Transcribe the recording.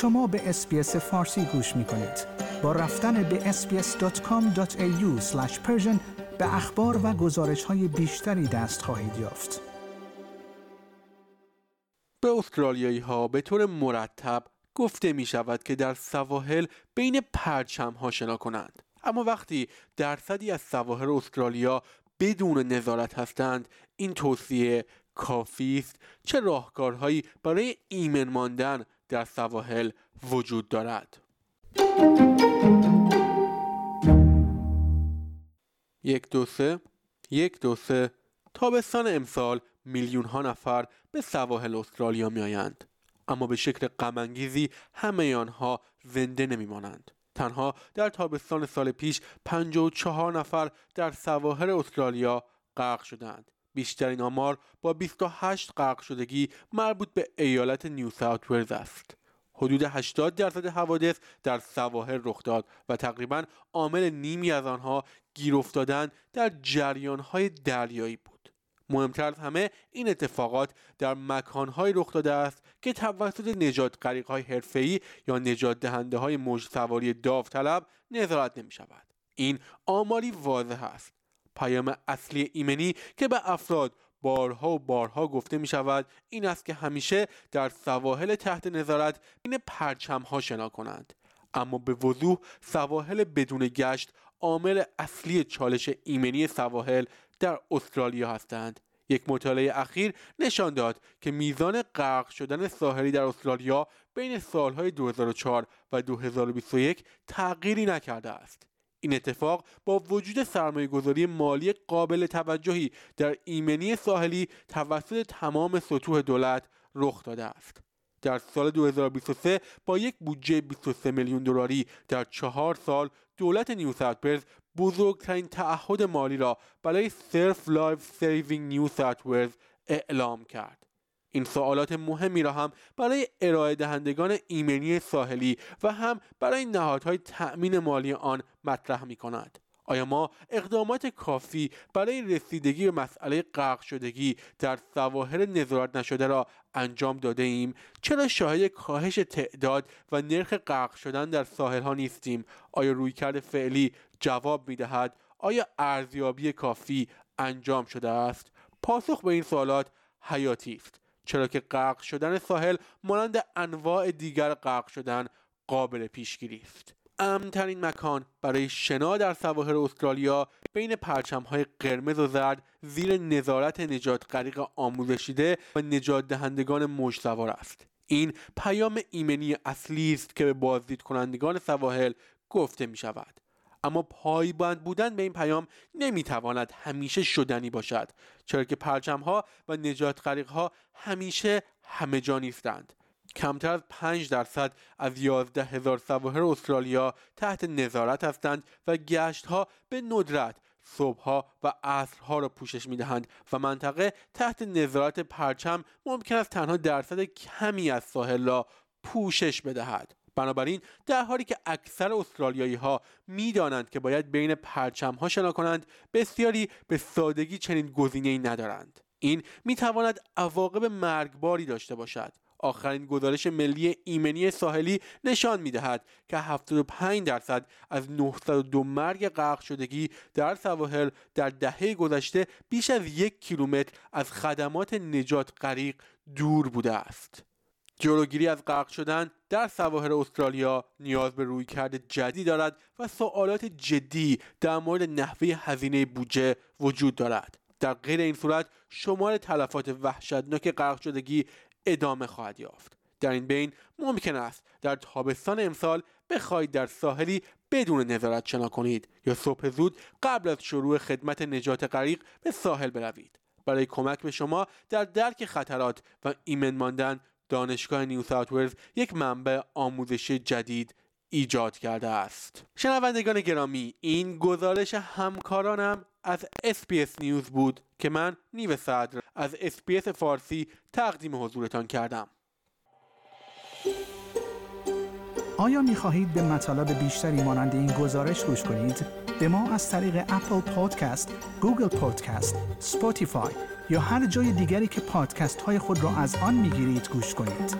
شما به اسپیس فارسی گوش می کنید. با رفتن به sbs.com.au به اخبار و گزارش های بیشتری دست خواهید یافت. به استرالیایی ها به طور مرتب گفته می شود که در سواحل بین پرچم ها شنا کنند. اما وقتی درصدی از سواحل استرالیا بدون نظارت هستند این توصیه کافی است چه راهکارهایی برای ایمن ماندن در سواحل وجود دارد یک دو سه یک دو سه تابستان امسال میلیون ها نفر به سواحل استرالیا می آیند. اما به شکل غمانگیزی همه آنها زنده نمیمانند. تنها در تابستان سال پیش 54 نفر در سواحل استرالیا غرق شدند. بیشترین آمار با 28 غرق شدگی مربوط به ایالت نیو ساوت ولز است. حدود 80 درصد حوادث در سواحل رخ داد و تقریبا عامل نیمی از آنها گیر افتادن در جریانهای دریایی بود. مهمتر از همه این اتفاقات در مکانهایی رخ داده است که توسط نجات های حرفه‌ای یا نجات دهنده های موج سواری داوطلب نظارت نمی شود. این آماری واضح است. پیام اصلی ایمنی که به افراد بارها و بارها گفته می شود این است که همیشه در سواحل تحت نظارت این پرچم ها شنا کنند. اما به وضوح سواحل بدون گشت عامل اصلی چالش ایمنی سواحل در استرالیا هستند. یک مطالعه اخیر نشان داد که میزان غرق شدن ساحلی در استرالیا بین سالهای 2004 و 2021 تغییری نکرده است. این اتفاق با وجود سرمایه گذاری مالی قابل توجهی در ایمنی ساحلی توسط تمام سطوح دولت رخ داده است. در سال 2023 با یک بودجه 23 میلیون دلاری در چهار سال دولت نیو ساوت بزرگترین تعهد مالی را برای Surf Life Saving نیو ساوت اعلام کرد. این سوالات مهمی را هم برای ارائه دهندگان ایمنی ساحلی و هم برای نهادهای تأمین مالی آن مطرح می کند. آیا ما اقدامات کافی برای رسیدگی به مسئله غرق شدگی در سواحل نظارت نشده را انجام داده ایم؟ چرا شاهد کاهش تعداد و نرخ غرق شدن در ساحل ها نیستیم؟ آیا رویکرد فعلی جواب می دهد؟ آیا ارزیابی کافی انجام شده است؟ پاسخ به این سوالات حیاتی است. چرا که غرق شدن ساحل مانند انواع دیگر غرق شدن قابل پیشگیری است امنترین مکان برای شنا در سواحل استرالیا بین های قرمز و زرد زیر نظارت نجات غریق آموزشیده و نجات دهندگان موج سوار است. این پیام ایمنی اصلی است که به بازدید کنندگان سواحل گفته می شود اما پایبند بودن به این پیام نمی‌تواند همیشه شدنی باشد چرا که پرچم ها و نجات غریق ها همیشه همه جا نیستند. کمتر از 5 درصد از 11 هزار سواحل استرالیا تحت نظارت هستند و گشت ها به ندرت صبحها و عصرها را پوشش می دهند و منطقه تحت نظارت پرچم ممکن است تنها درصد کمی از ساحل را پوشش بدهد. بنابراین در حالی که اکثر استرالیایی ها می دانند که باید بین پرچم ها شنا کنند بسیاری به سادگی چنین گزینه‌ای ندارند. این می تواند عواقب مرگباری داشته باشد. آخرین گزارش ملی ایمنی ساحلی نشان می دهد که 75 درصد از 902 مرگ غرق شدگی در سواحل در دهه گذشته بیش از یک کیلومتر از خدمات نجات غریق دور بوده است. جلوگیری از غرق شدن در سواحل استرالیا نیاز به رویکرد جدی دارد و سوالات جدی در مورد نحوه هزینه بودجه وجود دارد در غیر این صورت شمار تلفات وحشتناک غرق شدگی ادامه خواهد یافت. در این بین ممکن است در تابستان امسال بخواهید در ساحلی بدون نظارت شنا کنید یا صبح زود قبل از شروع خدمت نجات غریق به ساحل بروید. برای کمک به شما در درک خطرات و ایمن ماندن دانشگاه نیو ساوت یک منبع آموزشی جدید ایجاد کرده است. شنوندگان گرامی این گزارش همکارانم از SBS News بود که من نیو صدر از SBS فارسی تقدیم حضورتان کردم آیا می خواهید به مطالب بیشتری مانند این گزارش گوش کنید؟ به ما از طریق Apple Podcast، Google Podcast، Spotify یا هر جای دیگری که پادکست های خود را از آن می گیرید گوش کنید.